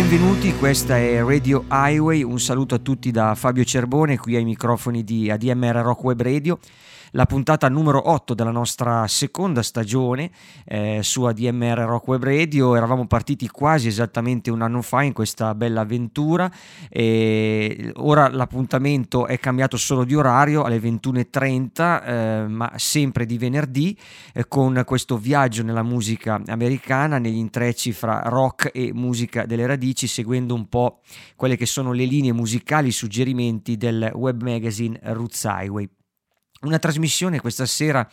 Benvenuti, questa è Radio Highway, un saluto a tutti da Fabio Cerbone qui ai microfoni di ADMR Rock Web Radio la puntata numero 8 della nostra seconda stagione eh, su ADMR Rock Web Radio. Eravamo partiti quasi esattamente un anno fa in questa bella avventura e ora l'appuntamento è cambiato solo di orario alle 21.30, eh, ma sempre di venerdì, eh, con questo viaggio nella musica americana, negli intrecci fra rock e musica delle radici, seguendo un po' quelle che sono le linee musicali, i suggerimenti del web magazine Roots Highway. Una trasmissione questa sera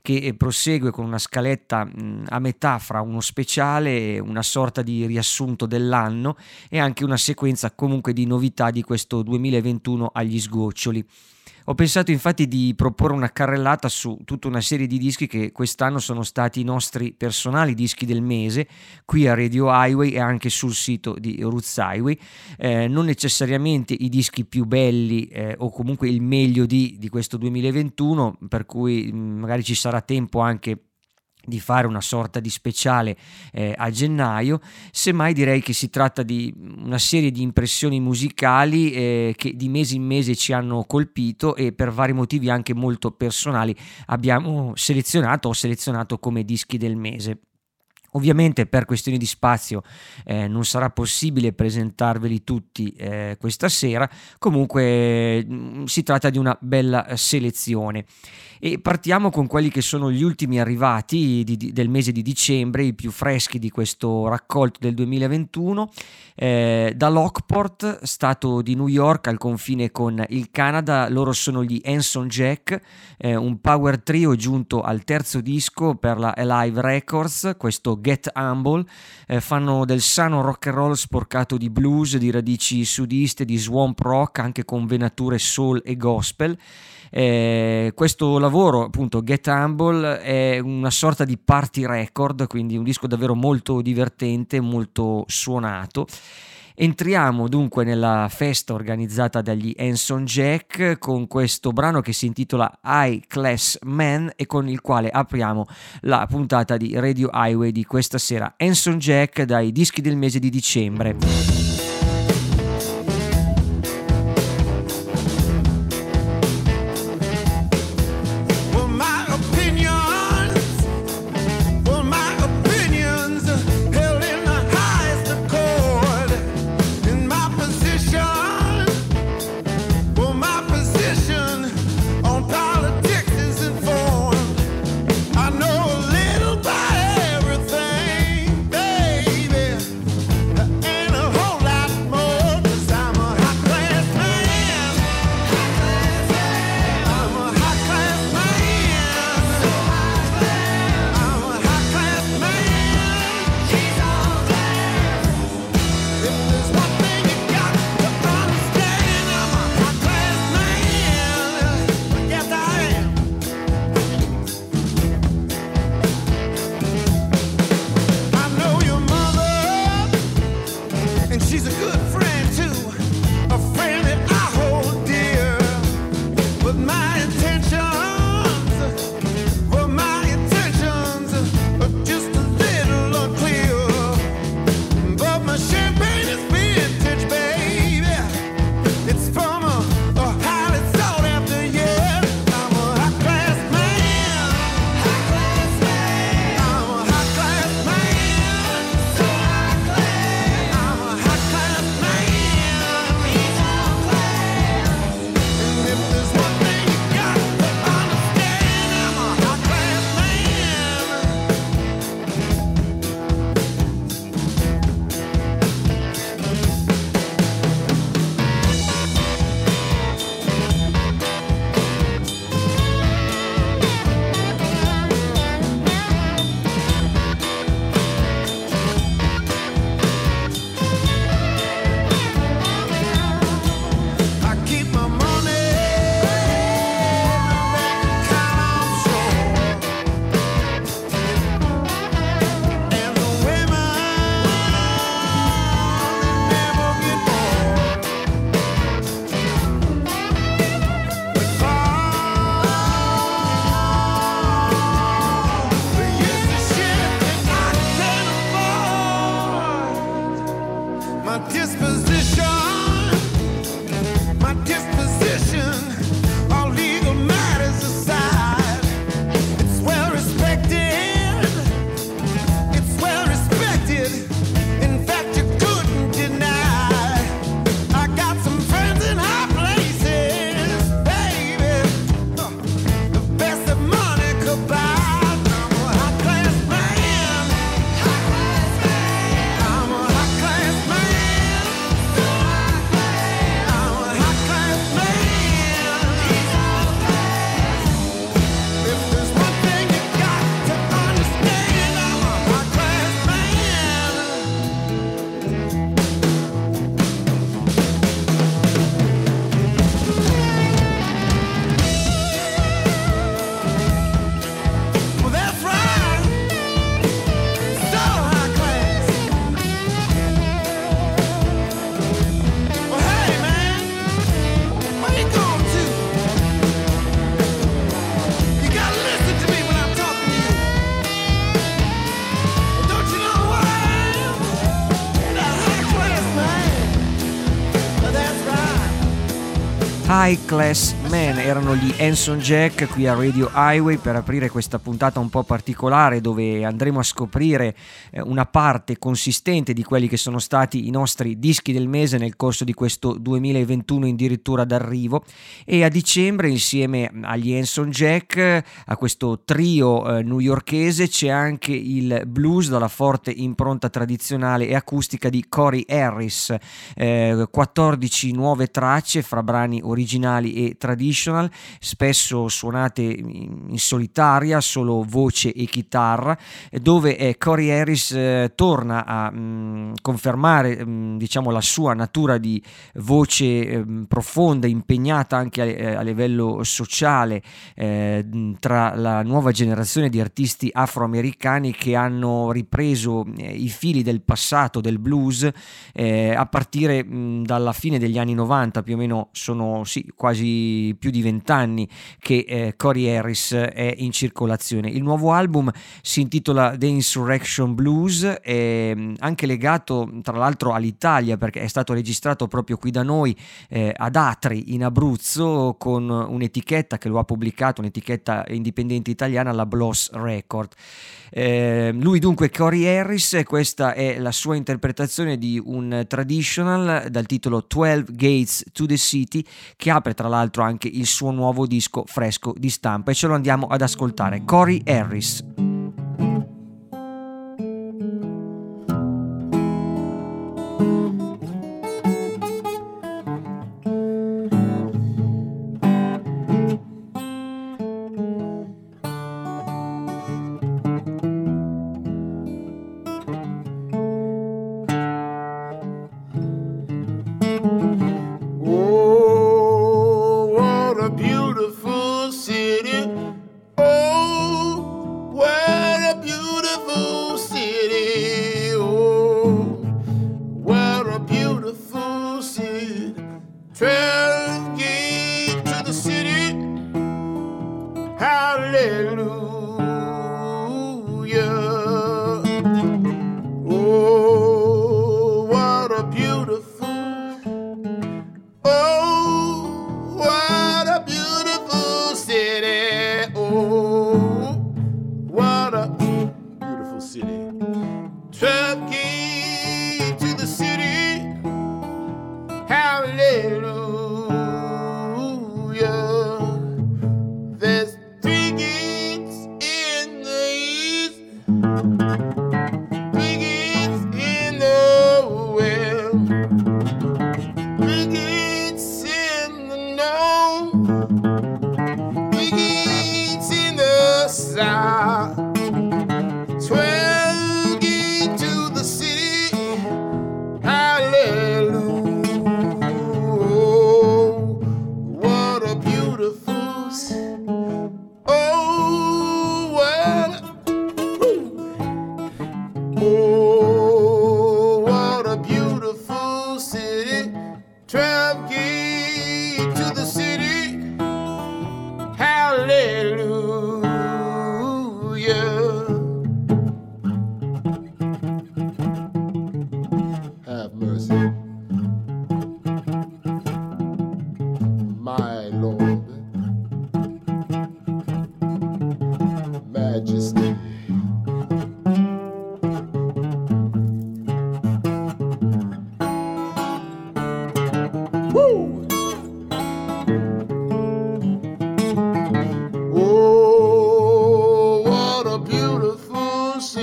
che eh, prosegue con una scaletta a metà fra uno speciale, una sorta di riassunto dell'anno e anche una sequenza comunque di novità di questo 2021 agli sgoccioli. Ho pensato infatti di proporre una carrellata su tutta una serie di dischi che quest'anno sono stati i nostri personali dischi del mese, qui a Radio Highway e anche sul sito di Roots Highway. Eh, non necessariamente i dischi più belli eh, o comunque il meglio di, di questo 2021, per cui mh, magari ci sarà tempo anche di fare una sorta di speciale eh, a gennaio, semmai direi che si tratta di una serie di impressioni musicali eh, che di mese in mese ci hanno colpito e per vari motivi anche molto personali abbiamo selezionato o selezionato come dischi del mese. Ovviamente per questioni di spazio eh, non sarà possibile presentarveli tutti eh, questa sera, comunque mm, si tratta di una bella selezione. E partiamo con quelli che sono gli ultimi arrivati di, di, del mese di dicembre, i più freschi di questo raccolto del 2021. Eh, da Lockport, stato di New York al confine con il Canada, loro sono gli Anson Jack, eh, un power trio giunto al terzo disco per la Alive Records, questo Get Humble. Eh, fanno del sano rock and roll sporcato di blues, di radici sudiste, di swamp rock, anche con venature soul e gospel. Eh, questo lavoro, appunto, Get Humble, è una sorta di party record, quindi un disco davvero molto divertente, molto suonato. Entriamo dunque nella festa organizzata dagli Anson Jack con questo brano che si intitola High Class Man e con il quale apriamo la puntata di Radio Highway di questa sera. Anson Jack dai dischi del mese di dicembre. High Class Man erano gli Enson Jack qui a Radio Highway per aprire questa puntata un po' particolare dove andremo a scoprire eh, una parte consistente di quelli che sono stati i nostri dischi del mese nel corso di questo 2021 addirittura d'arrivo. E a dicembre insieme agli Enson Jack a questo trio eh, newyorkese c'è anche il blues dalla forte impronta tradizionale e acustica di Corey Harris. Eh, 14 nuove tracce fra brani originali e traditional, spesso suonate in solitaria, solo voce e chitarra, dove eh, Harris eh, torna a mm, confermare mm, diciamo, la sua natura di voce eh, profonda, impegnata anche a, eh, livello sociale eh, tra la nuova generazione di artisti afroamericani che hanno ripreso i fili del passato del blues a partire dalla fine degli anni 90, più o meno sono sì, quasi più di vent'anni che eh, Corey Harris è in circolazione. Il nuovo album si intitola The Insurrection Blues, è mm, anche legato tra l'altro all'Italia perché è stato registrato proprio qui da noi eh, ad Atri in Abruzzo con un'etichetta che lo ha pubblicato, un'etichetta indipendente italiana, la Bloss Record. Eh, lui dunque Corey Harris, questa è la sua interpretazione di un traditional dal titolo 12 Gates to the City che apre tra l'altro anche il suo nuovo disco fresco di stampa e ce lo andiamo ad ascoltare. Corey Harris.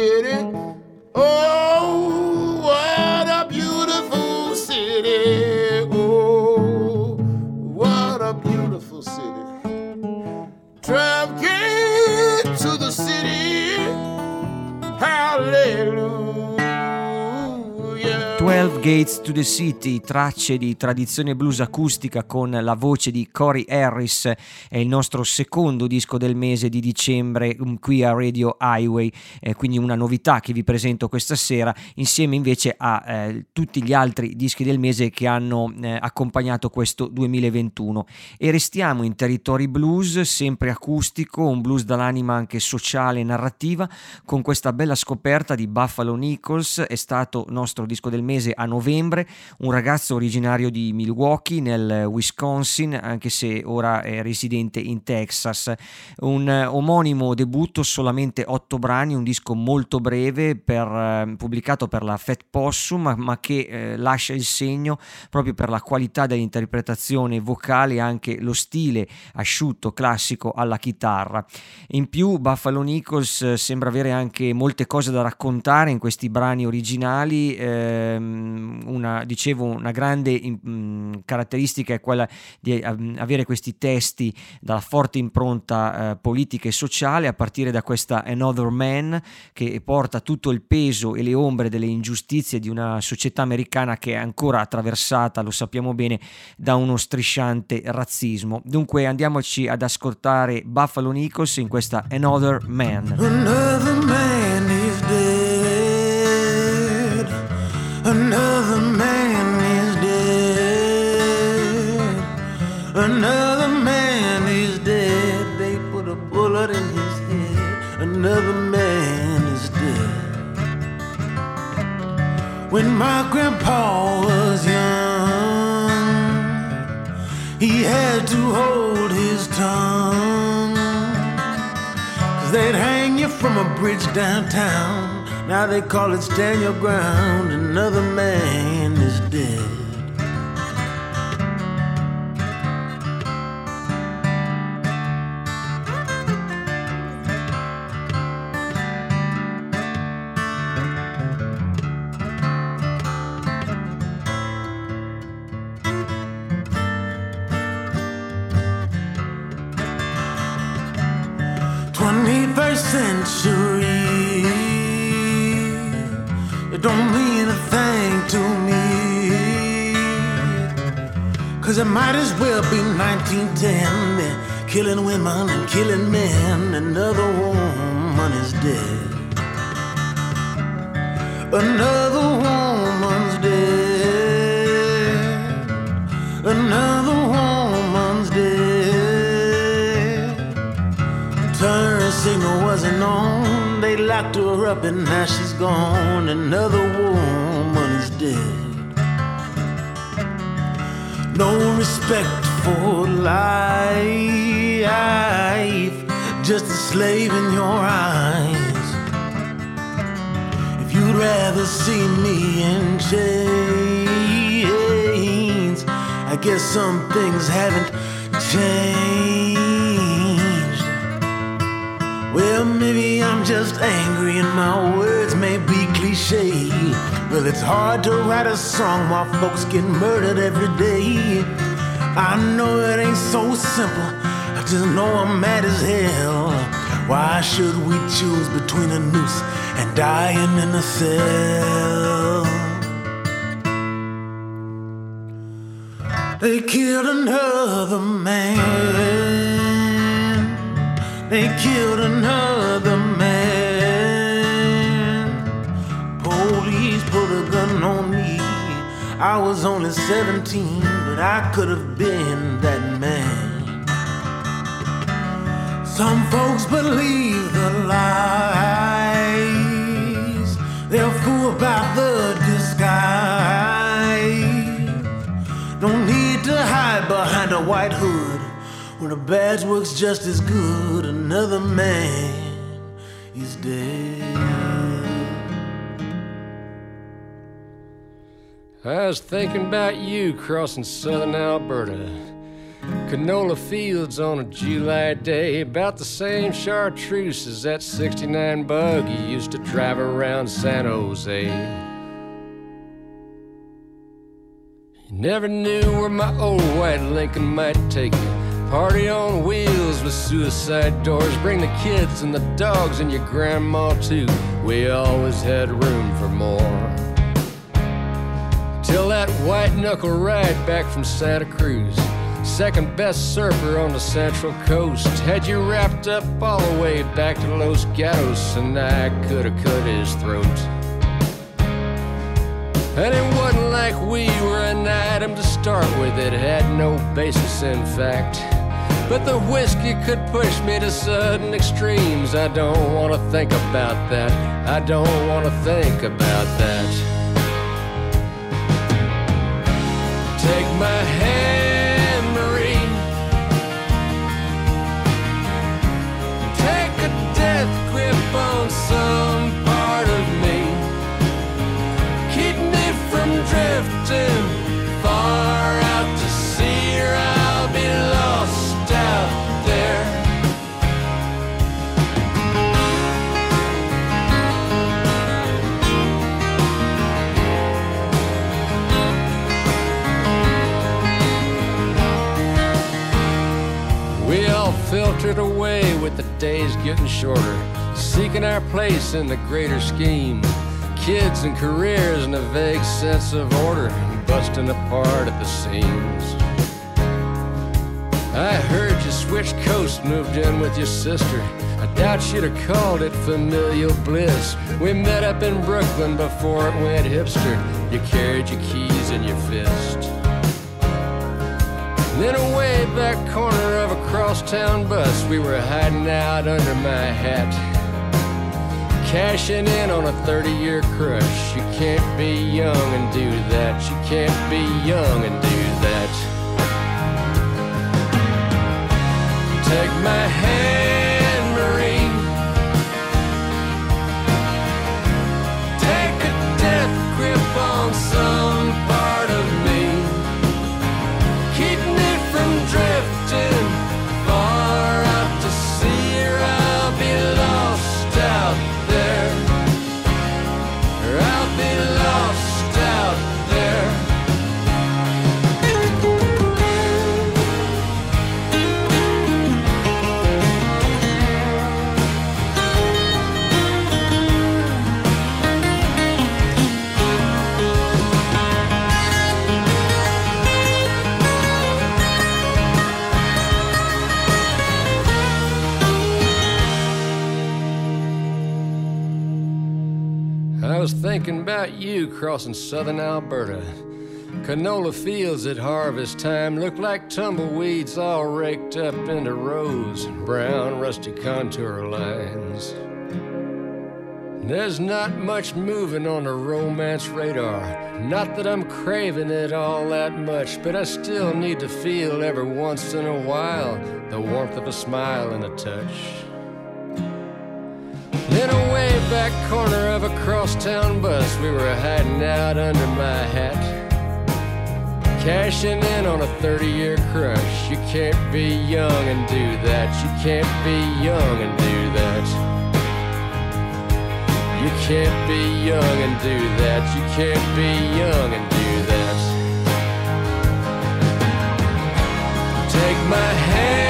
Gates to the City, tracce di tradizione blues acustica con la voce di Corey Harris, è il nostro secondo disco del mese di dicembre mm, qui a Radio Highway, eh, quindi una novità che vi presento questa sera, insieme invece a eh, tutti gli altri dischi del mese che hanno eh, accompagnato questo 2021. E restiamo in territori blues, sempre acustico, un blues dall'anima anche sociale e narrativa, con questa bella scoperta di Buffalo Nichols, è stato nostro disco del mese a novembre novembre, un ragazzo originario di Milwaukee nel Wisconsin, anche se ora è residente in Texas. Un omonimo debutto, solamente otto brani, un disco molto breve per, eh, pubblicato per la Fat Possum, ma che eh, lascia il segno proprio per la qualità dell'interpretazione vocale e anche lo stile asciutto, classico alla chitarra. In più Buffalo Nichols eh, sembra avere anche molte cose da raccontare in questi brani originali, ehm, una, dicevo, una grande mh, caratteristica è quella di uh, avere questi testi dalla forte impronta uh, politica e sociale, a partire da questa Another Man che porta tutto il peso e le ombre delle ingiustizie di una società americana che è ancora attraversata, lo sappiamo bene, da uno strisciante razzismo. Dunque andiamoci ad ascoltare Buffalo Nichols in questa Another Man. Another man is dead. Another When my grandpa was young, he had to hold his tongue. Cause they'd hang you from a bridge downtown. Now they call it stand your ground. Another man is dead. 21st century. It don't mean a thing to me. Cause it might as well be 1910. They're killing women and killing men. Another woman is dead. Another woman's dead. Signal wasn't on. They locked her up and now she's gone. Another woman is dead. No respect for life, just a slave in your eyes. If you'd rather see me in chains, I guess some things haven't changed. Well, maybe I'm just angry and my words may be cliche. Well, it's hard to write a song while folks get murdered every day. I know it ain't so simple, I just know I'm mad as hell. Why should we choose between a noose and dying in a cell? They killed another man. They killed another man. Police put a gun on me. I was only 17, but I could have been that man. Some folks believe the lies. they'll fool about the disguise. Don't need to hide behind a white hood. When a badge works just as good, another man is dead. I was thinking about you crossing southern Alberta. Canola fields on a July day, about the same chartreuse as that 69 bug you used to drive around San Jose. You never knew where my old white Lincoln might take you. Party on wheels with suicide doors. Bring the kids and the dogs and your grandma too. We always had room for more. Till that white knuckle ride back from Santa Cruz. Second best surfer on the Central Coast. Had you wrapped up all the way back to Los Gatos, and I could have cut his throat. And it wasn't like we were an item to start with, it had no basis in fact. But the whiskey could push me to sudden extremes. I don't want to think about that. I don't want to think about that. Take my hand, Marie. Take a death grip on some part of me. Keep me from drifting far out filtered away with the days getting shorter, seeking our place in the greater scheme. Kids and careers and a vague sense of order, busting apart at the seams. I heard you switched coast, moved in with your sister. I doubt you'd have called it familial bliss. We met up in Brooklyn before it went hipster. You carried your keys in your fist. Then a way back corner of a crosstown bus, we were hiding out under my hat. Cashing in on a 30 year crush. You can't be young and do that. You can't be young and do that. Take my hand, Marie. Take a death grip on some thinking about you crossing southern Alberta. Canola fields at harvest time look like tumbleweeds all raked up into rows, and brown rusty contour lines. There's not much moving on the romance radar. Not that I'm craving it all that much, but I still need to feel every once in a while the warmth of a smile and a touch. In a way back corner of a crosstown bus, we were hiding out under my hat. Cashing in on a 30 year crush. You can't be young and do that. You can't be young and do that. You can't be young and do that. You can't be young and do that. Take my hand,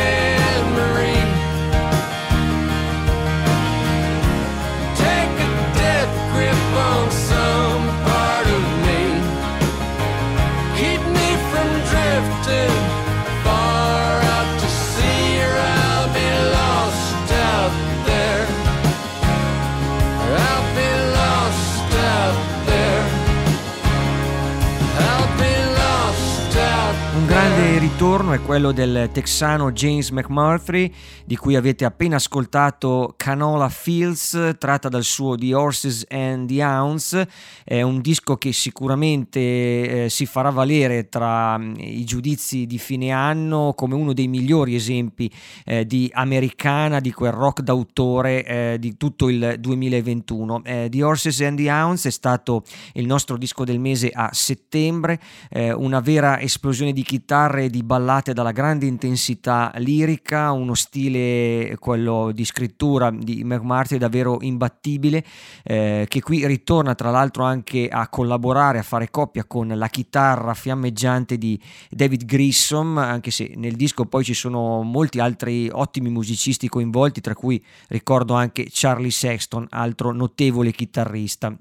ritorno è quello del texano James McMurtry, di cui avete appena ascoltato Canola Fields, tratta dal suo The Horses and the Hounds. È un disco che sicuramente eh, si farà valere tra mm, i giudizi di fine anno come uno dei migliori esempi eh, di americana, di quel rock d'autore eh, di tutto il 2021. Eh, the Horses and the Hounds è stato il nostro disco del mese a settembre, eh, una vera esplosione di chitarre e di ballate dalla grande intensità lirica, uno stile, quello di scrittura di McMarty, davvero imbattibile, eh, che qui ritorna tra l'altro anche a collaborare, a fare coppia con la chitarra fiammeggiante di David Grissom, anche se nel disco poi ci sono molti altri ottimi musicisti coinvolti, tra cui ricordo anche Charlie Sexton, altro notevole chitarrista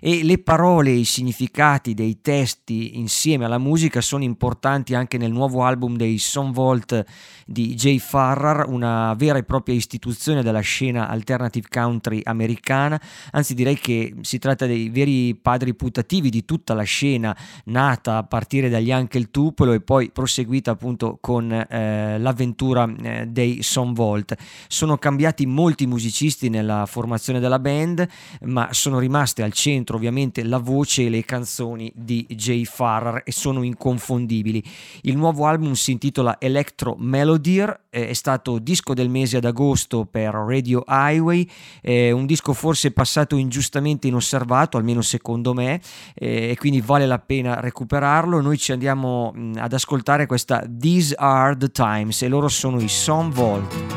e le parole e i significati dei testi insieme alla musica sono importanti anche nel nuovo album dei Son Vault di Jay Farrar, una vera e propria istituzione della scena alternative country americana, anzi direi che si tratta dei veri padri putativi di tutta la scena nata a partire dagli Uncle Tupelo e poi proseguita appunto con eh, l'avventura eh, dei Son Vault. Sono cambiati molti musicisti nella formazione della band, ma sono rimaste al centro ovviamente la voce e le canzoni di Jay Farrar e sono inconfondibili. Il nuovo album si intitola Electro Melodier, è stato disco del mese ad agosto per Radio Highway, è un disco forse passato ingiustamente inosservato, almeno secondo me, e quindi vale la pena recuperarlo. Noi ci andiamo ad ascoltare questa These Are the Times e loro sono i Son Vault.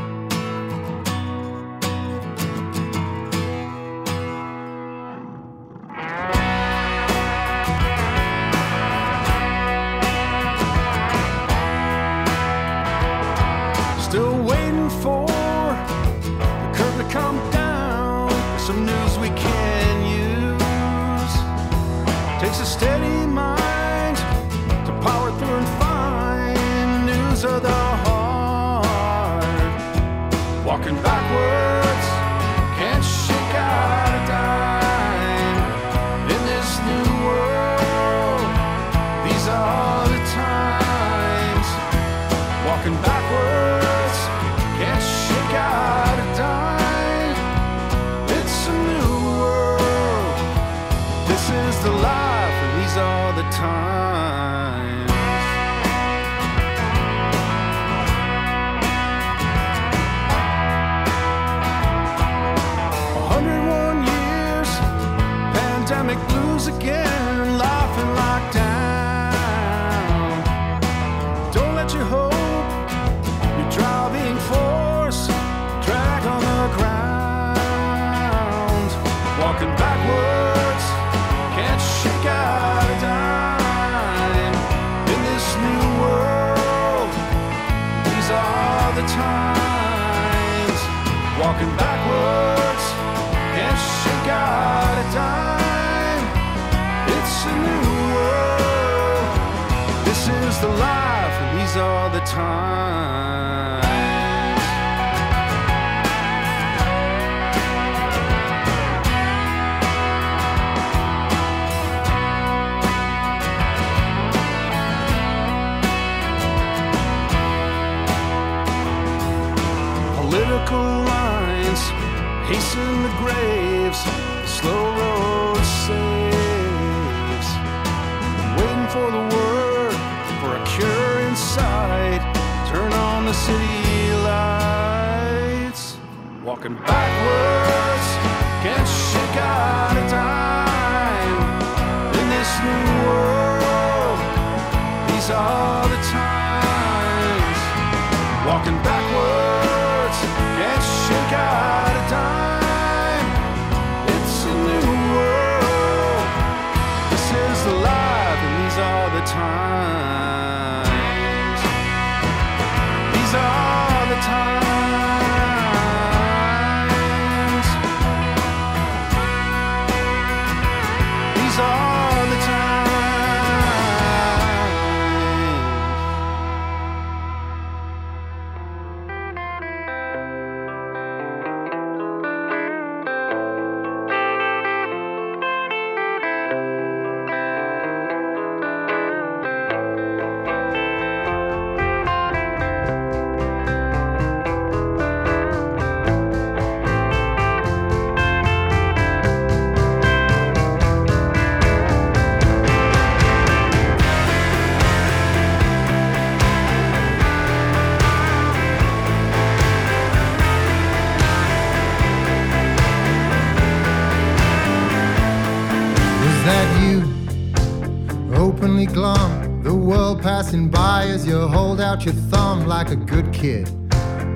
Like a good kid.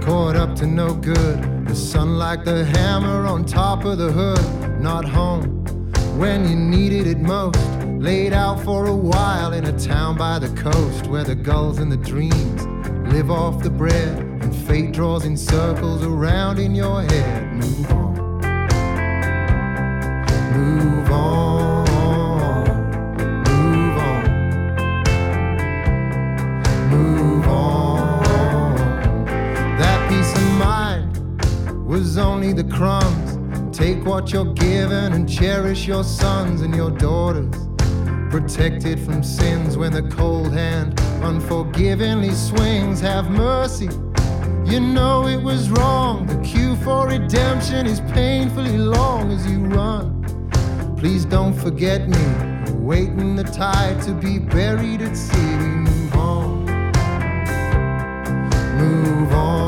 Caught up to no good. The sun like the hammer on top of the hood. Not home when you needed it most. Laid out for a while in a town by the coast where the gulls and the dreams live off the bread and fate draws in circles around in your head. Your sons and your daughters. Protected from sins when the cold hand unforgivingly swings. Have mercy. You know it was wrong. The queue for redemption is painfully long as you run. Please don't forget me. Waiting the tide to be buried at sea. We move on. Move on.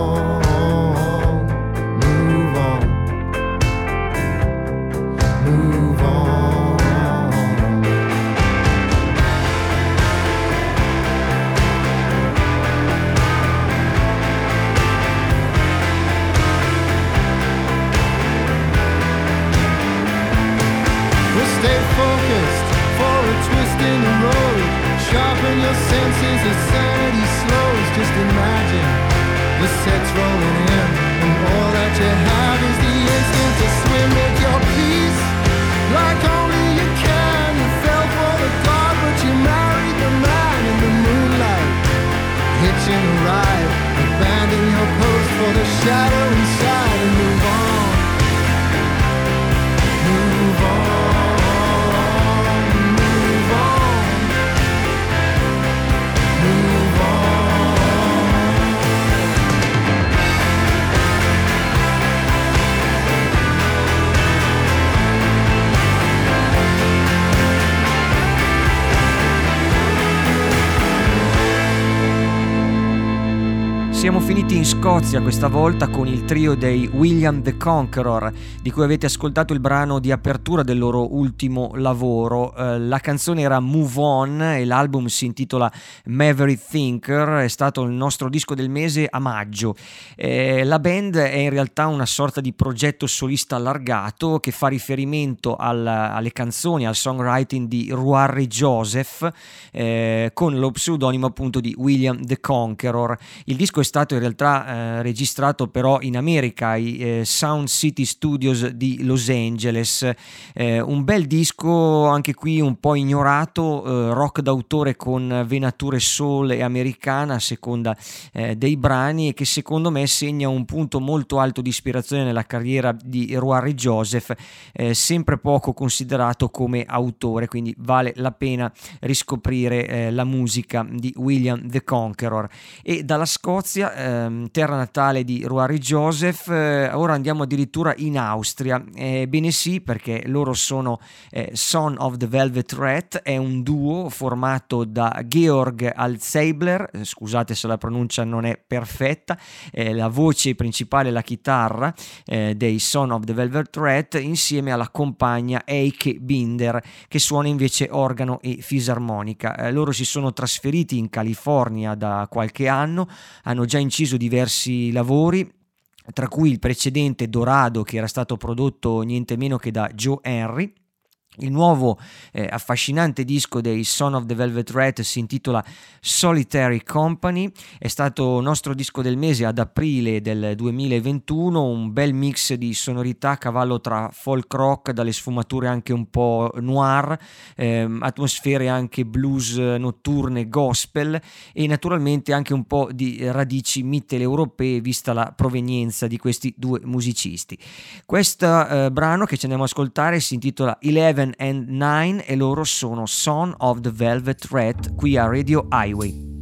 Scozia questa volta con il trio dei William the Conqueror, di cui avete ascoltato il brano di apertura del loro ultimo lavoro. Eh, la canzone era Move On e l'album si intitola Maverick Thinker, è stato il nostro disco del mese a maggio. Eh, la band è in realtà una sorta di progetto solista allargato che fa riferimento al- alle canzoni, al songwriting di Ruari Joseph, eh, con lo pseudonimo appunto di William the Conqueror. Il disco è stato in realtà eh, registrato però in America, ai eh, Sound City Studios di Los Angeles. Eh, un bel disco, anche qui un po' ignorato, eh, rock d'autore con venature soul e americana a seconda eh, dei brani e che secondo me segna un punto molto alto di ispirazione nella carriera di Ruari Joseph, sempre poco considerato come autore, quindi vale la pena riscoprire la musica di William the Conqueror. E dalla Scozia, ehm, natale di Ruari Joseph, eh, ora andiamo addirittura in Austria. Ebbene sì, perché loro sono eh, Son of the Velvet Rat, è un duo formato da Georg Alzeibler, eh, scusate se la pronuncia non è perfetta, eh, la voce principale la chitarra eh, dei Son of the Velvet Rat insieme alla compagna Eike Binder che suona invece organo e fisarmonica. Eh, loro si sono trasferiti in California da qualche anno, hanno già inciso diversi lavori tra cui il precedente Dorado che era stato prodotto niente meno che da Joe Henry. Il nuovo eh, affascinante disco dei Son of the Velvet Rat si intitola Solitary Company, è stato nostro disco del mese ad aprile del 2021, un bel mix di sonorità a cavallo tra folk rock, dalle sfumature anche un po' noir, ehm, atmosfere anche blues notturne, gospel e naturalmente anche un po' di radici mitteleuropee vista la provenienza di questi due musicisti. Questo eh, brano che ci andiamo ad ascoltare si intitola Eleven and Nine e loro sono Son of the Velvet Rat qui a Radio Highway.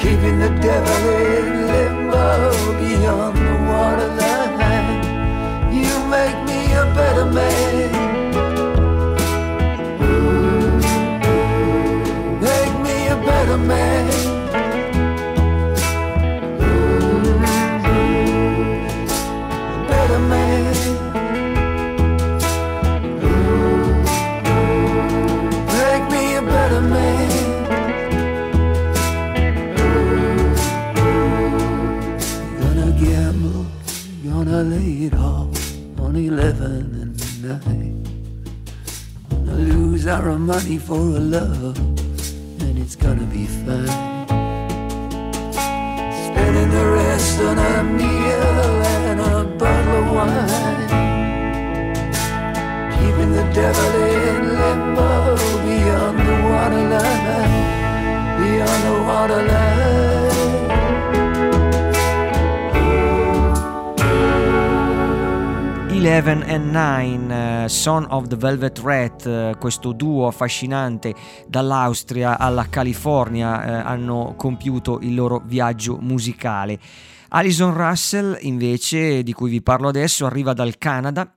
Keeping the devil in limbo beyond the waterline. You make me a better man. Make me a better man. 11 and 9. Gonna lose our money for a love, and it's gonna be fine. Spending the rest on a meal and a bottle of wine. Keeping the devil in limbo beyond the waterline, beyond the waterline. 11 and 9, eh, Son of the Velvet Rat, eh, questo duo affascinante dall'Austria alla California eh, hanno compiuto il loro viaggio musicale. Alison Russell invece, di cui vi parlo adesso, arriva dal Canada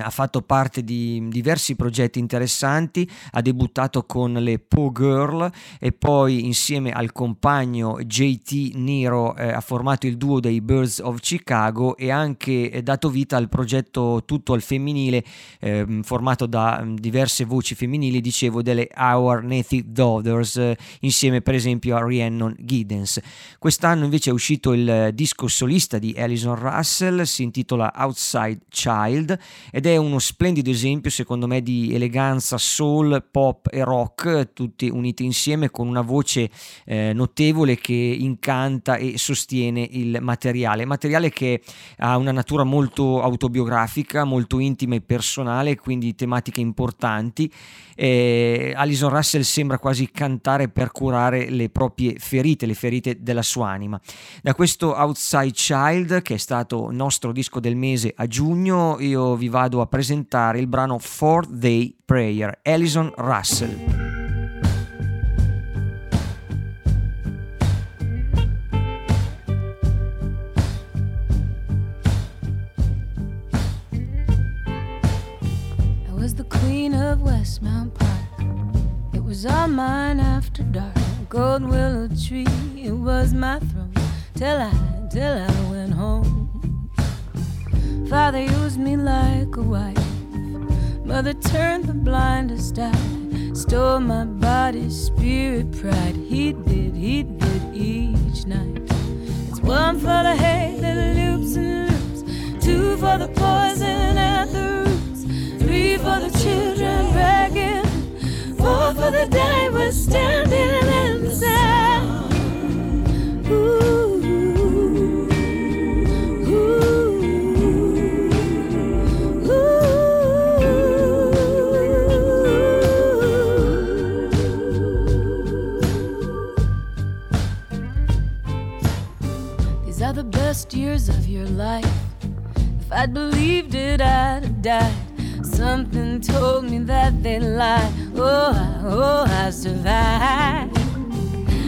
ha fatto parte di diversi progetti interessanti, ha debuttato con le Po Girl e poi insieme al compagno JT Nero eh, ha formato il duo dei Birds of Chicago e ha anche eh, dato vita al progetto tutto al femminile ehm, formato da mm, diverse voci femminili, dicevo delle Our Native Daughters eh, insieme per esempio a Rhiannon Giddens. Quest'anno invece è uscito il eh, disco solista di Alison Russell, si intitola Outside Child ed è uno splendido esempio secondo me di eleganza soul, pop e rock tutti uniti insieme con una voce eh, notevole che incanta e sostiene il materiale, materiale che ha una natura molto autobiografica, molto intima e personale, quindi tematiche importanti. Eh, Alison Russell sembra quasi cantare per curare le proprie ferite, le ferite della sua anima. Da questo Outside Child, che è stato nostro disco del mese a giugno, io vi vado vado a presentare il brano Fourth Day Prayer, Alison Russell. Westmount Park. It was all mine after dark. Gold willow tree, it was my throne. Till I, till I. Father used me like a wife. Mother turned the blindest eye. Stole my body, spirit, pride. He did, he did each night. It's one for the hay that loops and loops. Two for the poison at the roots. Three for the children begging. Four for the day we're standing inside. Ooh. Years of your life. If I'd believed it, I'd have died. Something told me that they lied. Oh, I, oh, I survived.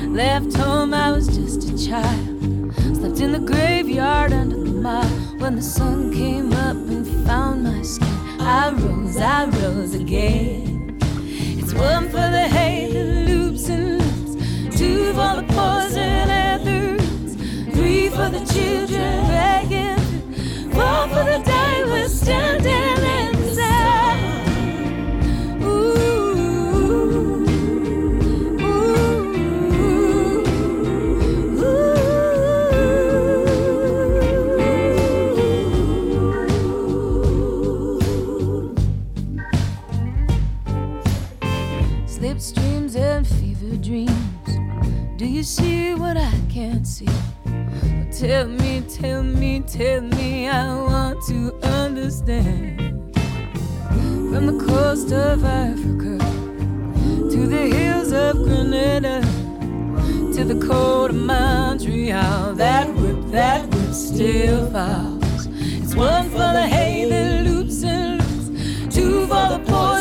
Left home, I was just a child. Slept in the graveyard under the mile. When the sun came up and found my skin, I rose, I rose again. It's one for the hay that loops and loops, two for the poison the for the children begging, four for the day we're standing. Ooh, ooh, ooh. Slipstreams and fever dreams. Do you see what I? Tell me, tell me, tell me, I want to understand. From the coast of Africa to the hills of Grenada to the cold of Montreal, that whip, that whip still falls. It's one for the hay that loops and loops, two for the poison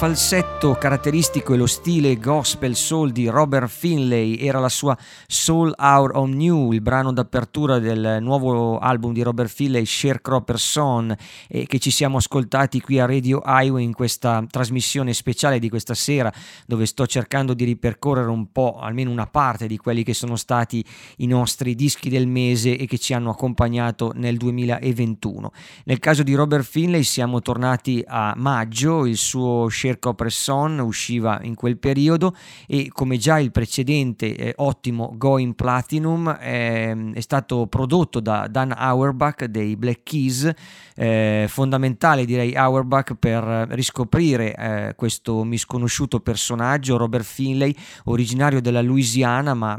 falsetto caratteristico e lo stile gospel soul di Robert Finlay era la sua Soul Hour on New, il brano d'apertura del nuovo album di Robert Finlay, Sharecropper Song, e che ci siamo ascoltati qui a Radio Highway in questa trasmissione speciale di questa sera, dove sto cercando di ripercorrere un po', almeno una parte di quelli che sono stati i nostri dischi del mese e che ci hanno accompagnato nel 2021. Nel caso di Robert Finlay siamo tornati a maggio, il suo Sharecropper Son usciva in quel periodo e come già il precedente eh, ottimo Going Platinum eh, è stato prodotto da Dan Auerbach dei Black Keys, eh, fondamentale direi Auerbach per riscoprire eh, questo misconosciuto personaggio, Robert Finlay, originario della Louisiana ma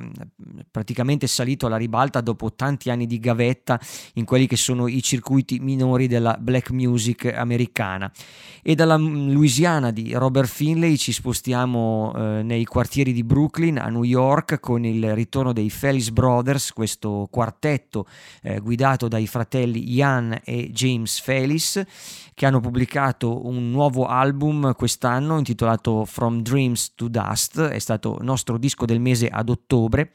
praticamente salito alla ribalta dopo tanti anni di gavetta in quelli che sono i circuiti minori della black music americana. E dalla Louisiana di Robert Finlay ci spostiamo eh, nei quartieri di Brooklyn a New York con il ritorno dei Fellis Brothers, questo quartetto eh, guidato dai fratelli Ian e James Fellis che hanno pubblicato un nuovo album quest'anno intitolato From Dreams to Dust, è stato nostro disco del mese ad ottobre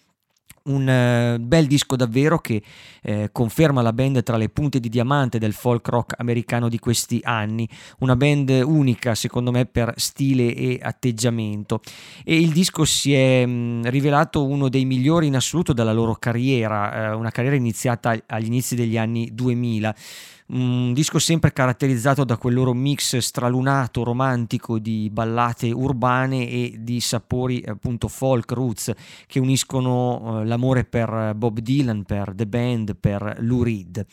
un eh, bel disco davvero che eh, conferma la band tra le punte di diamante del folk rock americano di questi anni, una band unica secondo me per stile e atteggiamento. E il disco si è mh, rivelato uno dei migliori in assoluto della loro carriera, eh, una carriera iniziata agli inizi degli anni 2000 un disco sempre caratterizzato da quel loro mix stralunato, romantico di ballate urbane e di sapori appunto folk roots che uniscono eh, l'amore per Bob Dylan, per The Band, per Lou Reed.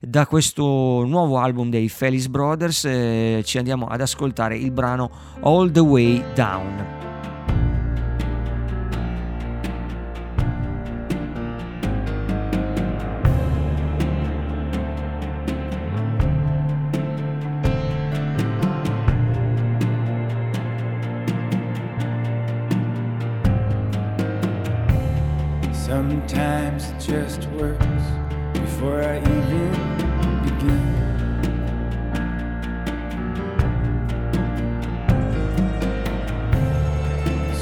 Da questo nuovo album dei Fellis Brothers eh, ci andiamo ad ascoltare il brano All the Way Down. It just works before I even begin.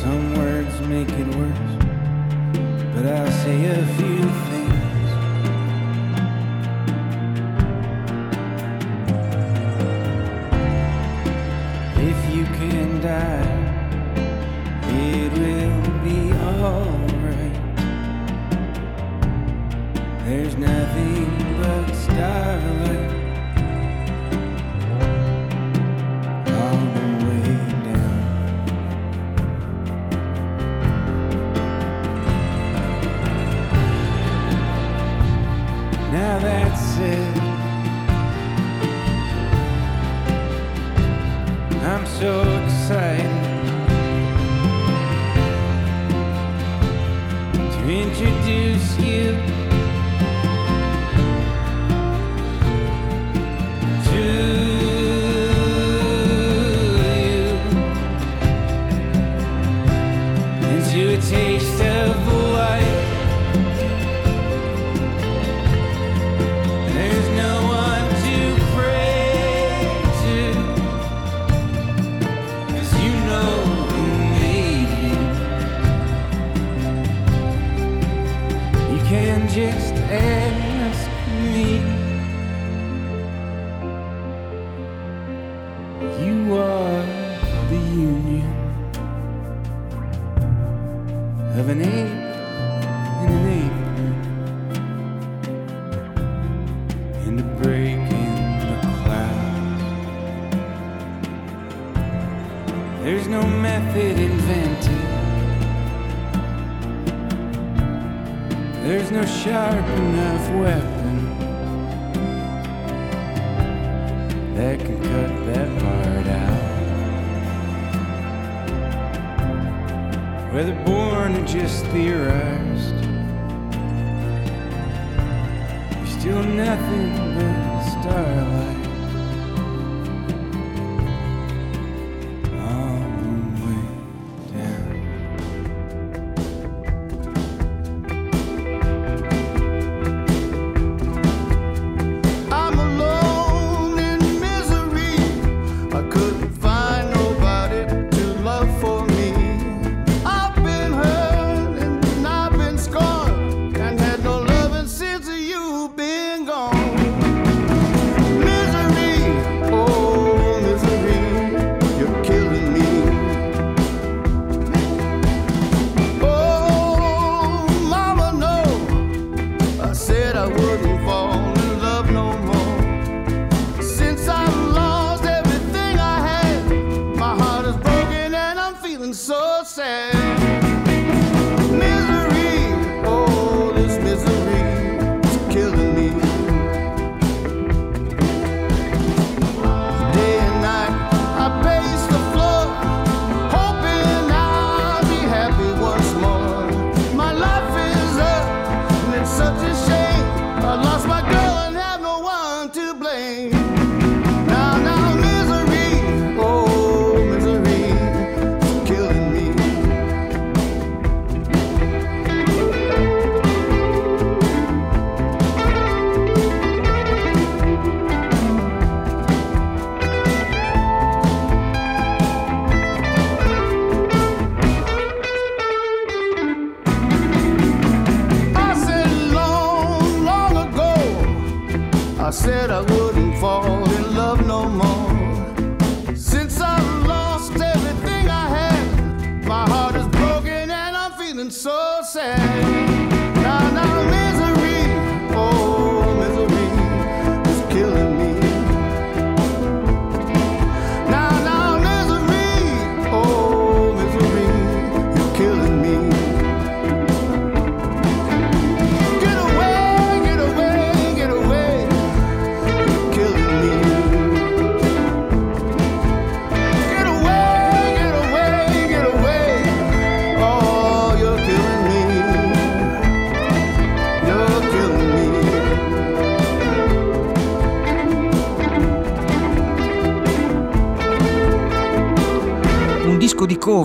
Some words make it worse, but I'll say a few darling. Sharp enough weapon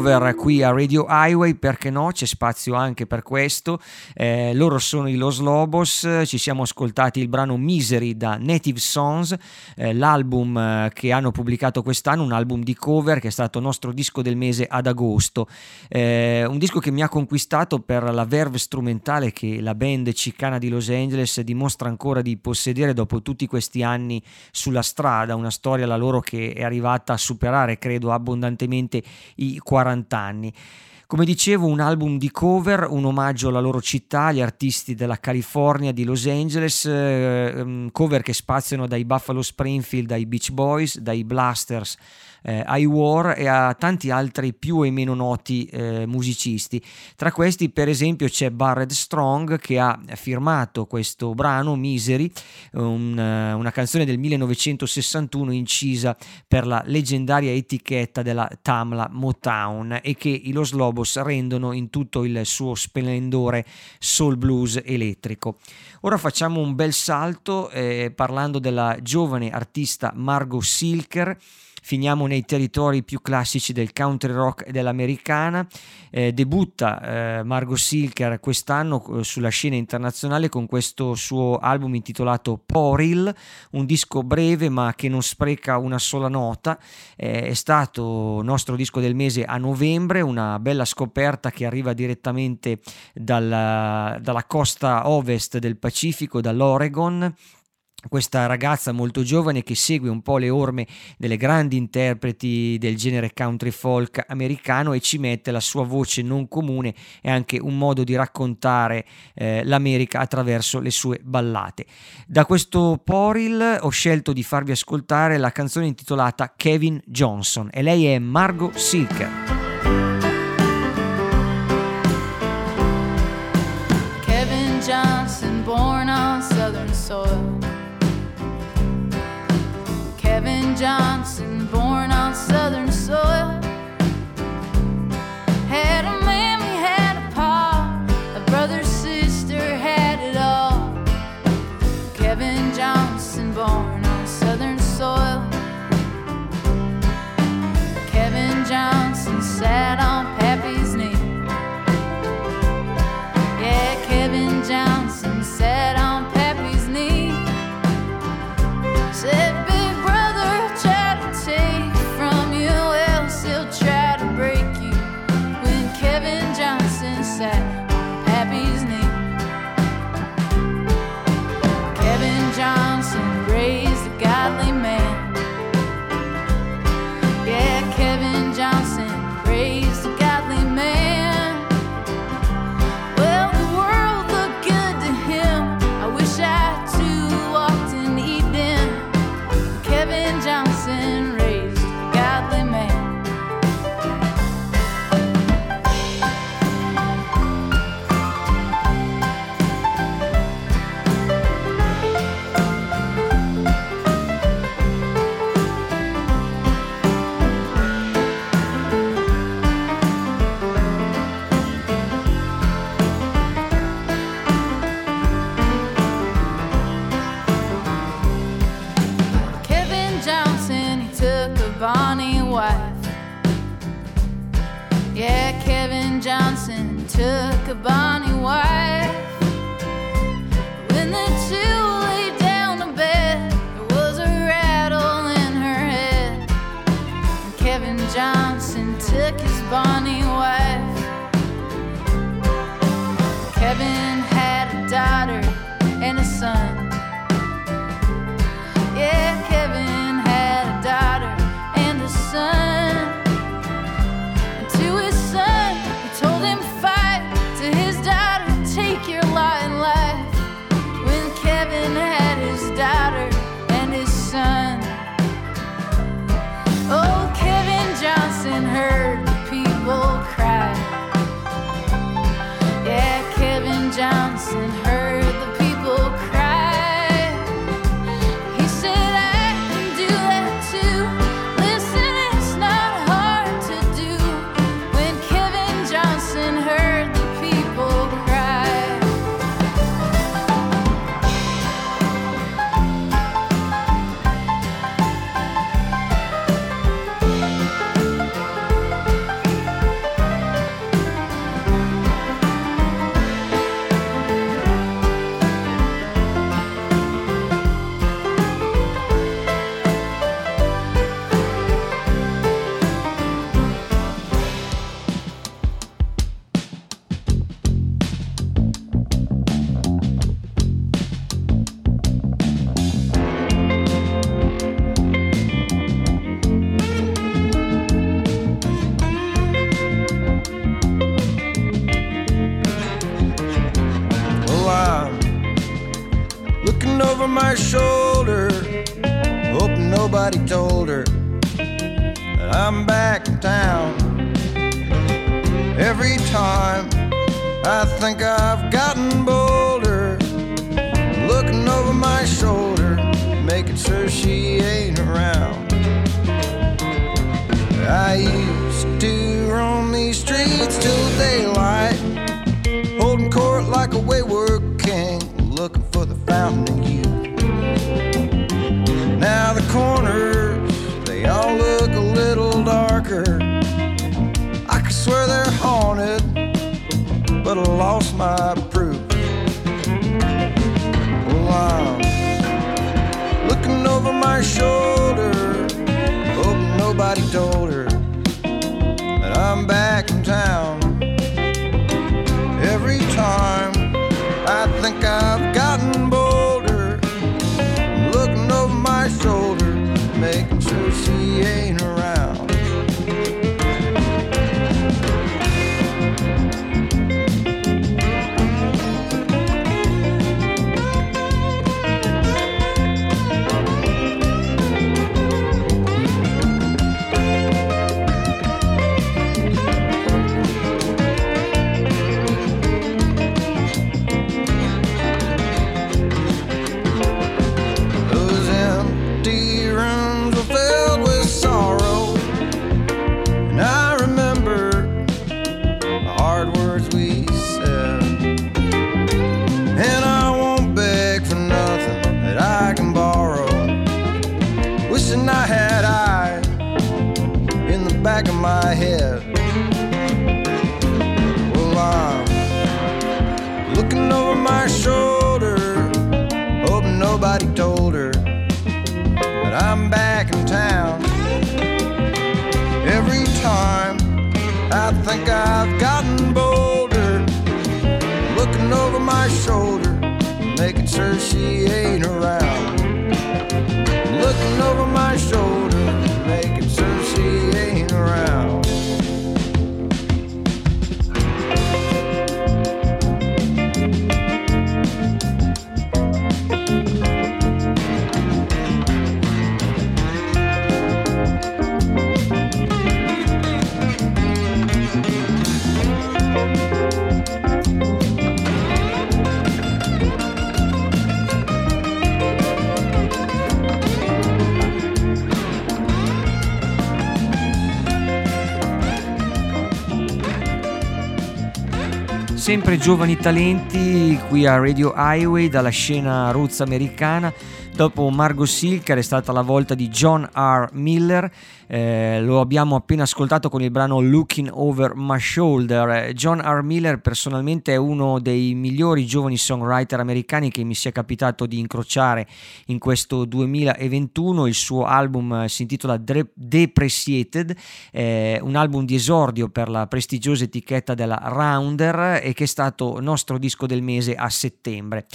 cover qui a Radio Highway, perché no? C'è spazio anche per questo. Eh, loro sono i Los Lobos, ci siamo ascoltati il brano Misery da Native Songs, eh, l'album eh, che hanno pubblicato quest'anno, un album di cover che è stato nostro disco del mese ad agosto. Eh, un disco che mi ha conquistato per la verve strumentale che la band cicana di Los Angeles dimostra ancora di possedere dopo tutti questi anni sulla strada, una storia la loro che è arrivata a superare, credo, abbondantemente i 40 anni. Come dicevo, un album di cover, un omaggio alla loro città, agli artisti della California, di Los Angeles, eh, ehm, cover che spaziano dai Buffalo Springfield, dai Beach Boys, dai Blasters, eh, ai War e a tanti altri più e meno noti eh, musicisti. Tra questi, per esempio, c'è Barrett Strong che ha firmato questo brano Misery, un, eh, una canzone del 1961 incisa per la leggendaria etichetta della Tamla Motown e che i Los Lobos rendono in tutto il suo splendore soul blues elettrico. Ora facciamo un bel salto eh, parlando della giovane artista Margot Silker finiamo nei territori più classici del country rock e dell'americana. Eh, debutta eh, Margot Silker quest'anno eh, sulla scena internazionale con questo suo album intitolato Poril, un disco breve ma che non spreca una sola nota. Eh, è stato nostro disco del mese a novembre, una bella scoperta che arriva direttamente dalla, dalla costa ovest del Pacifico, dall'Oregon questa ragazza molto giovane che segue un po' le orme delle grandi interpreti del genere country folk americano e ci mette la sua voce non comune e anche un modo di raccontare eh, l'America attraverso le sue ballate. Da questo Poril ho scelto di farvi ascoltare la canzone intitolata Kevin Johnson e lei è Margot Silker. Kevin Johnson, born on southern soil. Johnson, born on southern soil. a bonnie wife. When the two lay down to bed, there was a rattle in her head. And Kevin Johnson took his bonnie wife. Kevin sempre giovani talenti qui a Radio Highway dalla scena roots americana. Dopo Margot Silker è stata la volta di John R. Miller, eh, lo abbiamo appena ascoltato con il brano Looking Over My Shoulder. John R. Miller personalmente è uno dei migliori giovani songwriter americani che mi sia capitato di incrociare in questo 2021. Il suo album si intitola Depreciated, eh, un album di esordio per la prestigiosa etichetta della Rounder e che è stato nostro disco del mese a settembre.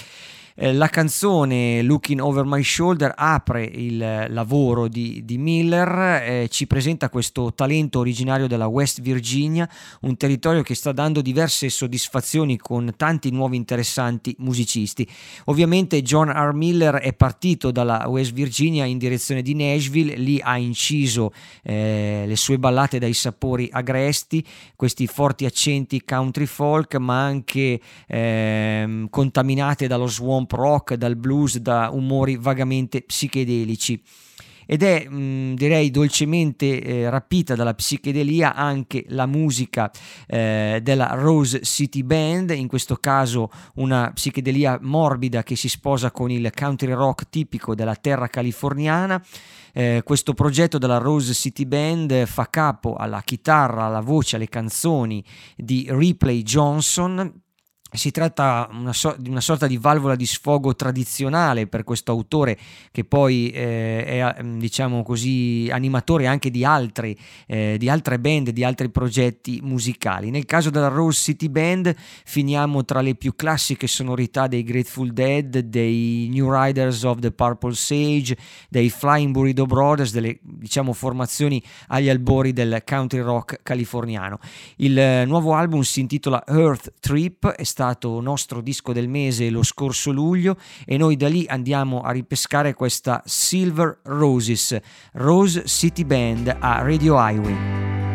Eh, la canzone Looking Over My Shoulder apre il lavoro di, di Miller, eh, ci presenta questo talento originario della West Virginia, un territorio che sta dando diverse soddisfazioni con tanti nuovi interessanti musicisti. Ovviamente John R. Miller è partito dalla West Virginia in direzione di Nashville, lì ha inciso eh, le sue ballate dai sapori agresti, questi forti accenti country folk, ma anche ehm, contaminate dallo swamp pop rock, dal blues, da umori vagamente psichedelici. Ed è, mh, direi, dolcemente eh, rapita dalla psichedelia anche la musica eh, della Rose City Band, in questo caso una psichedelia morbida che si sposa con il country rock tipico della terra californiana. Eh, questo progetto della Rose City Band fa capo alla chitarra, alla voce, alle canzoni di Ripley Johnson, si tratta una so- di una sorta di valvola di sfogo tradizionale per questo autore che poi eh, è mm, diciamo così animatore anche di, altri, eh, di altre band, di altri progetti musicali. Nel caso della Rose City Band finiamo tra le più classiche sonorità dei Grateful Dead, dei New Riders of the Purple Sage, dei Flying Burrito Brothers, delle diciamo formazioni agli albori del country rock californiano. Il eh, nuovo album si intitola Earth Trip, è stato stato nostro disco del mese lo scorso luglio e noi da lì andiamo a ripescare questa Silver Roses, Rose City Band a Radio Highway.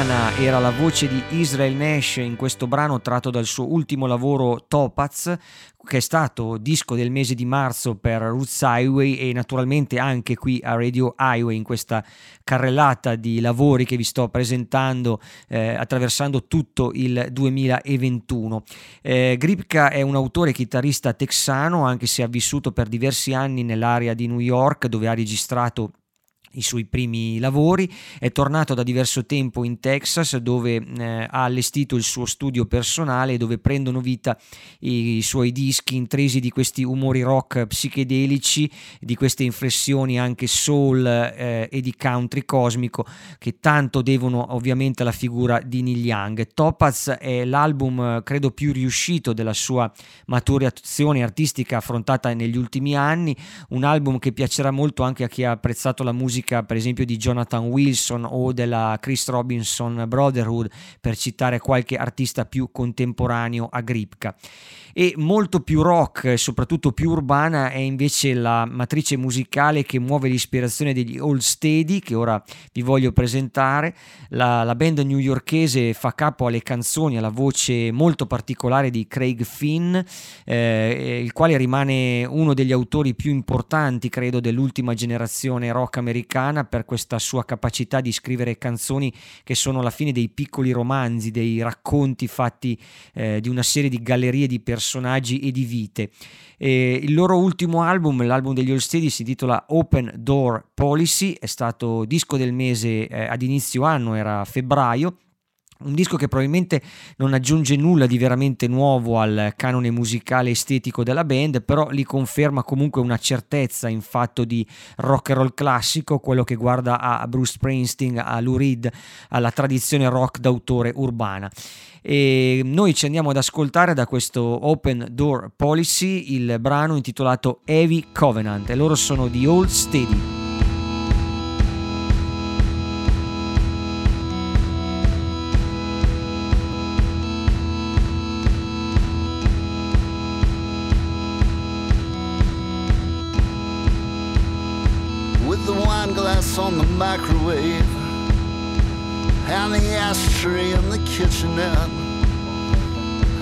Indiana era la voce di Israel Nash in questo brano tratto dal suo ultimo lavoro Topaz, che è stato disco del mese di marzo per Roots Highway e naturalmente anche qui a Radio Highway in questa carrellata di lavori che vi sto presentando eh, attraversando tutto il 2021. Eh, Gripka è un autore chitarrista texano anche se ha vissuto per diversi anni nell'area di New York dove ha registrato i suoi primi lavori, è tornato da diverso tempo in Texas dove eh, ha allestito il suo studio personale dove prendono vita i, i suoi dischi intrisi di questi umori rock psichedelici, di queste inflessioni anche soul eh, e di country cosmico che tanto devono ovviamente alla figura di Neil Young. Topaz è l'album credo più riuscito della sua maturazione artistica affrontata negli ultimi anni, un album che piacerà molto anche a chi ha apprezzato la musica musica per esempio di Jonathan Wilson o della Chris Robinson Brotherhood per citare qualche artista più contemporaneo a Gripka. E molto più rock e soprattutto più urbana è invece la matrice musicale che muove l'ispirazione degli Old Steady che ora vi voglio presentare. La, la band newyorkese fa capo alle canzoni alla voce molto particolare di Craig Finn eh, il quale rimane uno degli autori più importanti credo dell'ultima generazione rock americana per questa sua capacità di scrivere canzoni che sono alla fine dei piccoli romanzi dei racconti fatti eh, di una serie di gallerie di personaggi e di vite. E il loro ultimo album, l'album degli All Steady, si intitola Open Door Policy, è stato disco del mese eh, ad inizio anno, era febbraio, un disco che probabilmente non aggiunge nulla di veramente nuovo al canone musicale estetico della band, però li conferma comunque una certezza in fatto di rock and roll classico, quello che guarda a Bruce Springsteen, a Lou Reed, alla tradizione rock d'autore urbana. E noi ci andiamo ad ascoltare da questo Open Door Policy il brano intitolato Heavy Covenant e loro sono di Old Steady. Glass on the microwave and the ashtray in the kitchenette.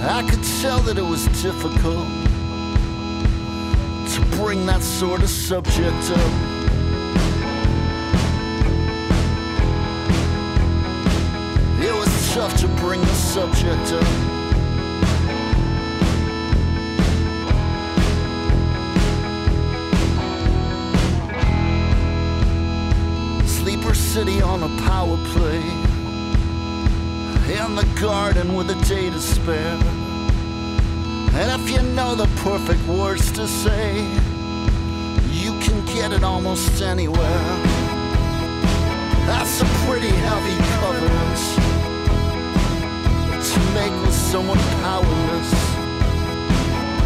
I could tell that it was difficult to bring that sort of subject up. It was tough to bring the subject up. City on a power play. In the garden with a day to spare. And if you know the perfect words to say, you can get it almost anywhere. That's a pretty heavy covenant to make with someone powerless.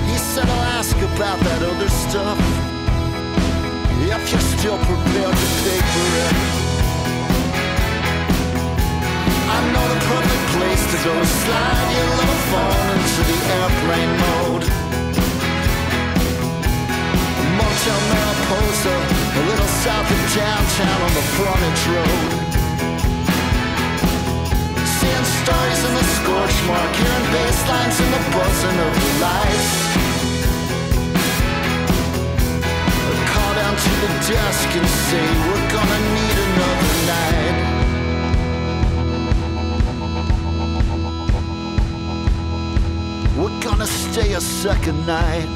He said, I'll ask about that other stuff if you're still prepared to pay for it. I know the perfect place to go slide your little phone into the airplane mode. Motel Mariposa, a little south of downtown on the frontage road. Seeing stars in the scorch mark, hearing bass lines in the buzzing of the lights. Call down to the desk and say we're gonna need another night. We're gonna stay a second night.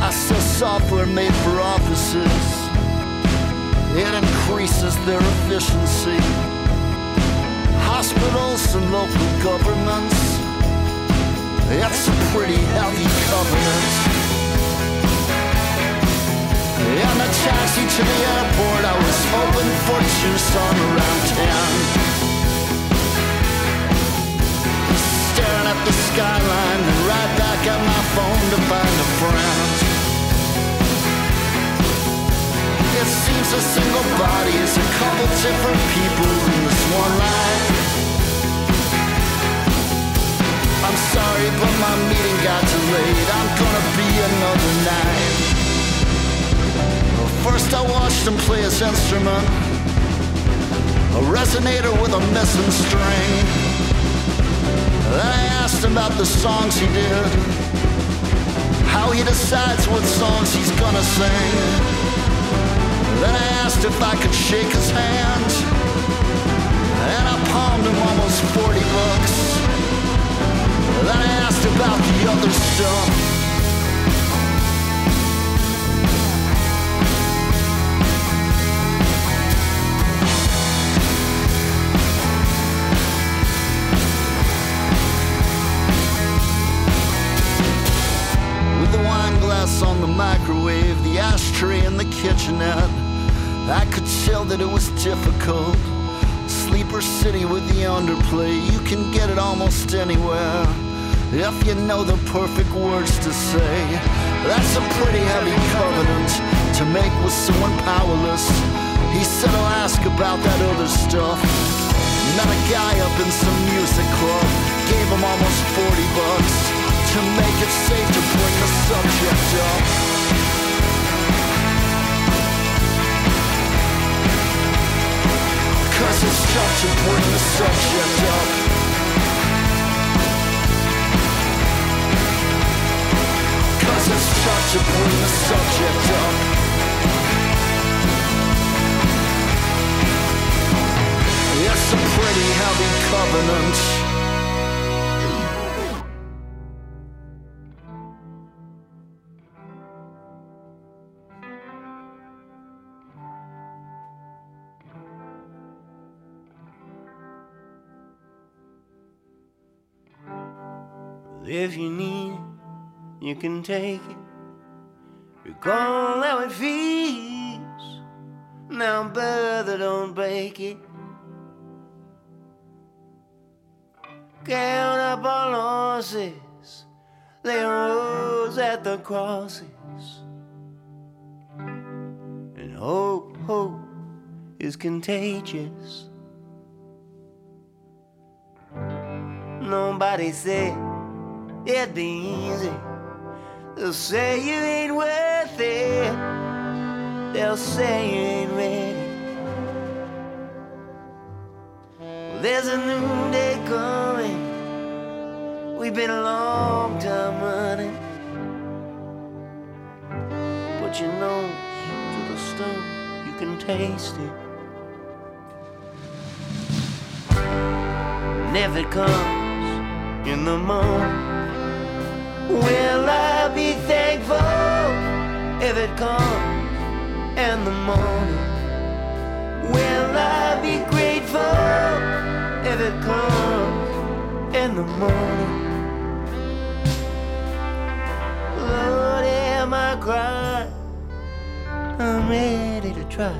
I sell software made for offices. It increases their efficiency hospitals and local governments. It's a pretty heavy covenant. In a taxi to the airport, I was hoping for Tucson around 10. Staring at the skyline and right back at my phone to find a friend. It seems a single body is a couple different people in this one life. I'm sorry, but my meeting got delayed. I'm gonna be First, I watched him play his instrument, a resonator with a missing string. Then I asked him about the songs he did, how he decides what songs he's gonna sing. Then I asked if I could shake his hand, and I palmed him almost 40 bucks. Then I asked about the other stuff. The microwave, the ashtray and the kitchenette, I could tell that it was difficult. Sleeper City with the underplay, you can get it almost anywhere. If you know the perfect words to say, that's a pretty heavy covenant to make with someone powerless. He said, I'll ask about that other stuff. Met a guy up in some music club, gave him almost 40 bucks to make it safe to bring the subject up. Cause it's tough to bring the subject up. Cause it's tough to bring the subject up. It's a pretty heavy covenant. If you need it, you can take it. You Recall how it feels. Now, brother, don't break it. Count up our losses, lay rose at the crosses. And hope, hope is contagious. Nobody said it'd be easy. They'll say you ain't worth it. They'll say you ain't ready. Well, there's a new day coming. We've been a long time running. Put your nose to the stone, you can taste it. And if it comes in the morning, will I be thankful if it comes in the morning? Will I be grateful if it comes in the morning? Lord, am I crying? I'm ready to try.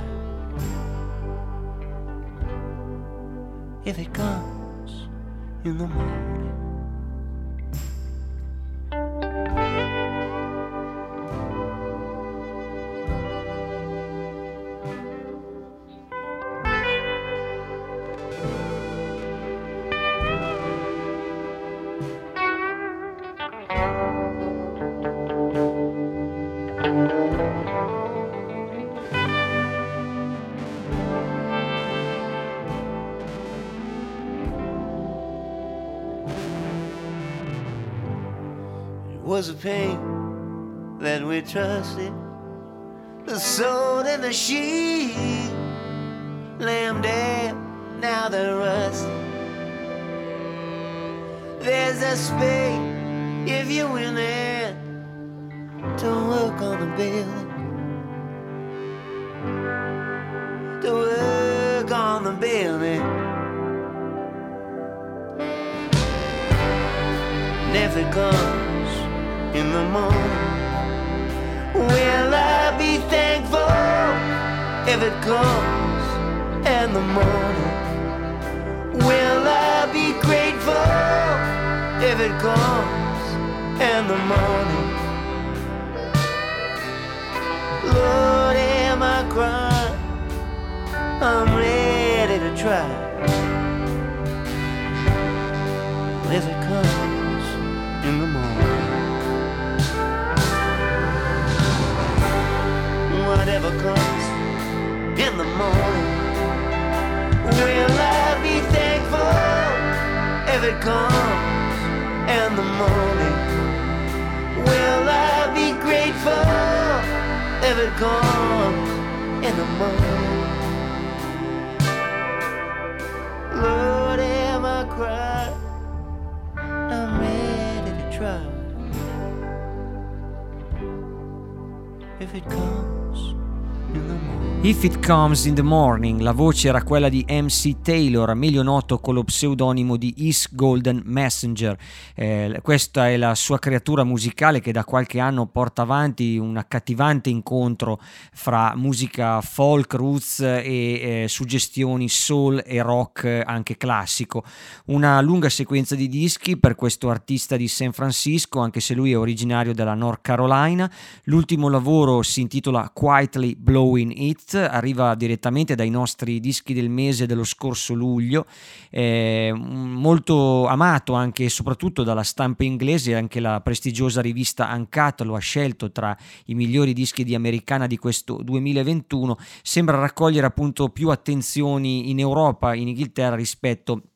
If it comes in the morning. Was a pain that we trusted. The sword and the sheep, lamb dead, now they're rusted. There's a space if you win it to work on the building, to work on the building. Comes in the morning, will I be thankful if it comes in the morning? Will I be grateful if it comes in the morning? Lord, am I crying? I'm ready to try. If it comes comes in the morning. Will I be thankful if it comes in the morning? Will I be grateful if it comes in the morning? Lord, have I cried? I'm ready to try. If it comes. If It Comes in the Morning, la voce era quella di MC Taylor, meglio noto con lo pseudonimo di East Golden Messenger. Eh, questa è la sua creatura musicale che da qualche anno porta avanti un accattivante incontro fra musica folk, roots e eh, suggestioni soul e rock anche classico. Una lunga sequenza di dischi per questo artista di San Francisco, anche se lui è originario della North Carolina. L'ultimo lavoro si intitola Quietly Blowing It arriva direttamente dai nostri dischi del mese dello scorso luglio, eh, molto amato anche e soprattutto dalla stampa inglese, anche la prestigiosa rivista Uncut lo ha scelto tra i migliori dischi di americana di questo 2021, sembra raccogliere appunto più attenzioni in Europa, in Inghilterra rispetto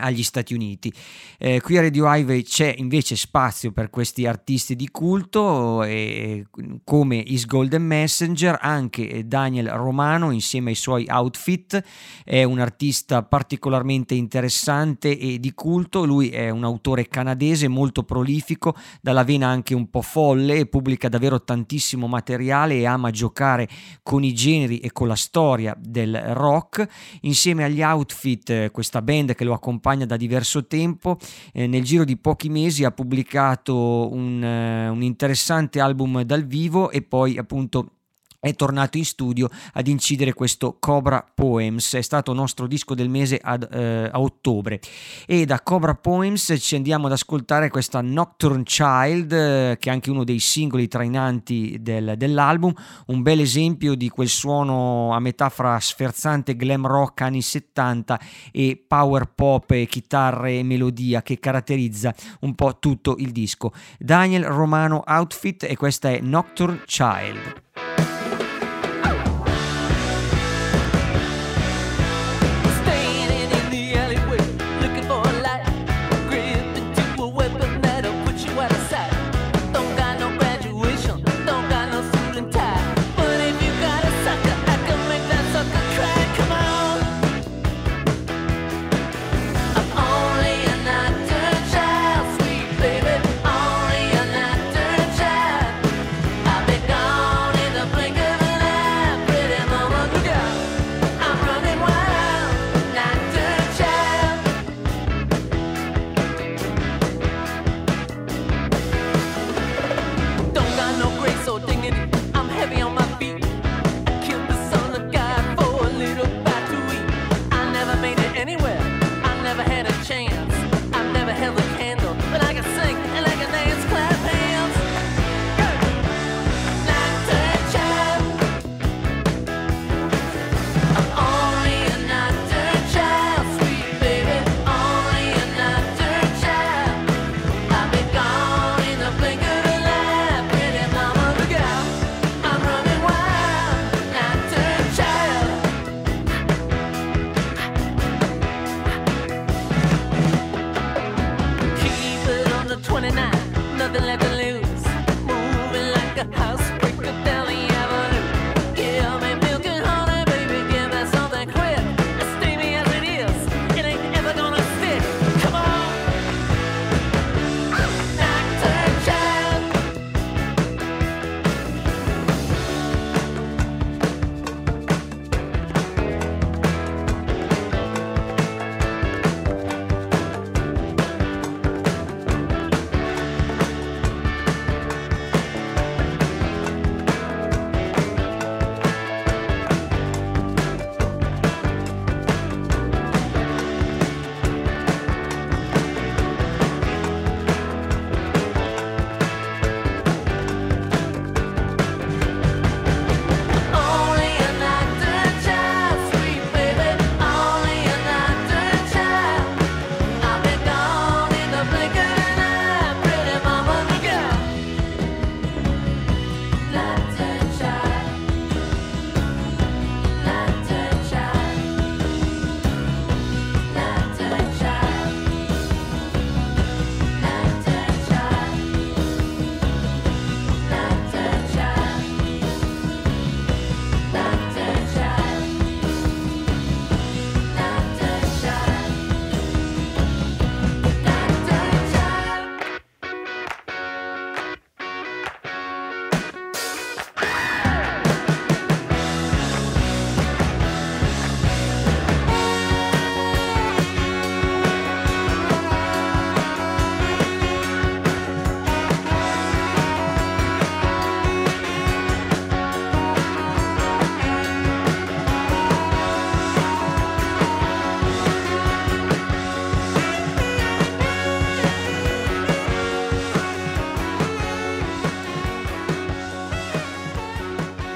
agli Stati Uniti. Eh, qui a Radio Highway c'è invece spazio per questi artisti di culto eh, come Is Golden Messenger, anche Daniel Romano insieme ai suoi outfit, è un artista particolarmente interessante e di culto, lui è un autore canadese molto prolifico, dalla vena anche un po' folle, pubblica davvero tantissimo materiale e ama giocare con i generi e con la storia del rock, insieme agli outfit eh, questa band che lo accompagna da diverso tempo. Eh, nel giro di pochi mesi ha pubblicato un, eh, un interessante album dal vivo e poi appunto è tornato in studio ad incidere questo Cobra Poems, è stato nostro disco del mese ad, eh, a ottobre e da Cobra Poems ci andiamo ad ascoltare questa Nocturne Child eh, che è anche uno dei singoli trainanti del, dell'album, un bel esempio di quel suono a metà fra sferzante glam rock anni 70 e power pop chitarre e melodia che caratterizza un po' tutto il disco. Daniel Romano Outfit e questa è Nocturne Child.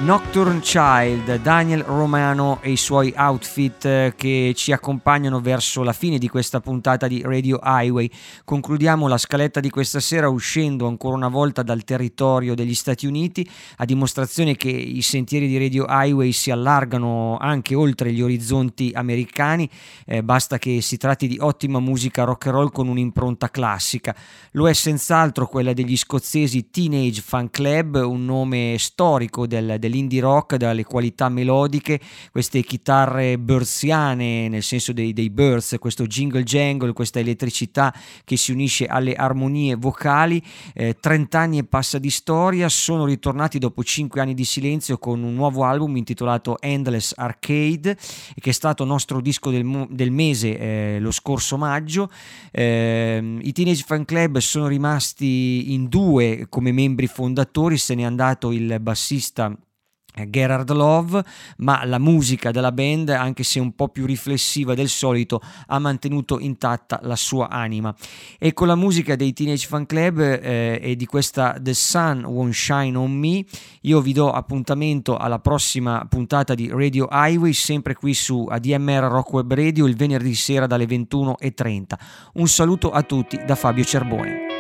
Nocturne Child, Daniel Romano e i suoi outfit eh, che ci accompagnano verso la fine di questa puntata di Radio Highway. Concludiamo la scaletta di questa sera uscendo ancora una volta dal territorio degli Stati Uniti, a dimostrazione che i sentieri di Radio Highway si allargano anche oltre gli orizzonti americani, eh, basta che si tratti di ottima musica rock and roll con un'impronta classica. Lo è senz'altro quella degli scozzesi Teenage Fan Club, un nome storico del, dell'indie rock, dalle qualità melodiche, queste chitarre bursiane nel senso dei, dei Birds, questo jingle jangle, questa elettricità che si unisce alle armonie vocali. Eh, 30 anni e passa di storia, sono ritornati dopo 5 anni di silenzio con un nuovo album intitolato Endless Arcade, che è stato nostro disco del, del mese eh, lo scorso maggio. Eh, I Teenage Fan Club sono rimasti in due come membri fondatori, se n'è andato il bassista Gerard Love, ma la musica della band, anche se un po' più riflessiva del solito, ha mantenuto intatta la sua anima. E con la musica dei Teenage Fan Club eh, e di questa The Sun Won't Shine on Me, io vi do appuntamento alla prossima puntata di Radio Highway, sempre qui su ADMR Rock Web Radio, il venerdì sera dalle 21.30. Un saluto a tutti da Fabio Cerbone.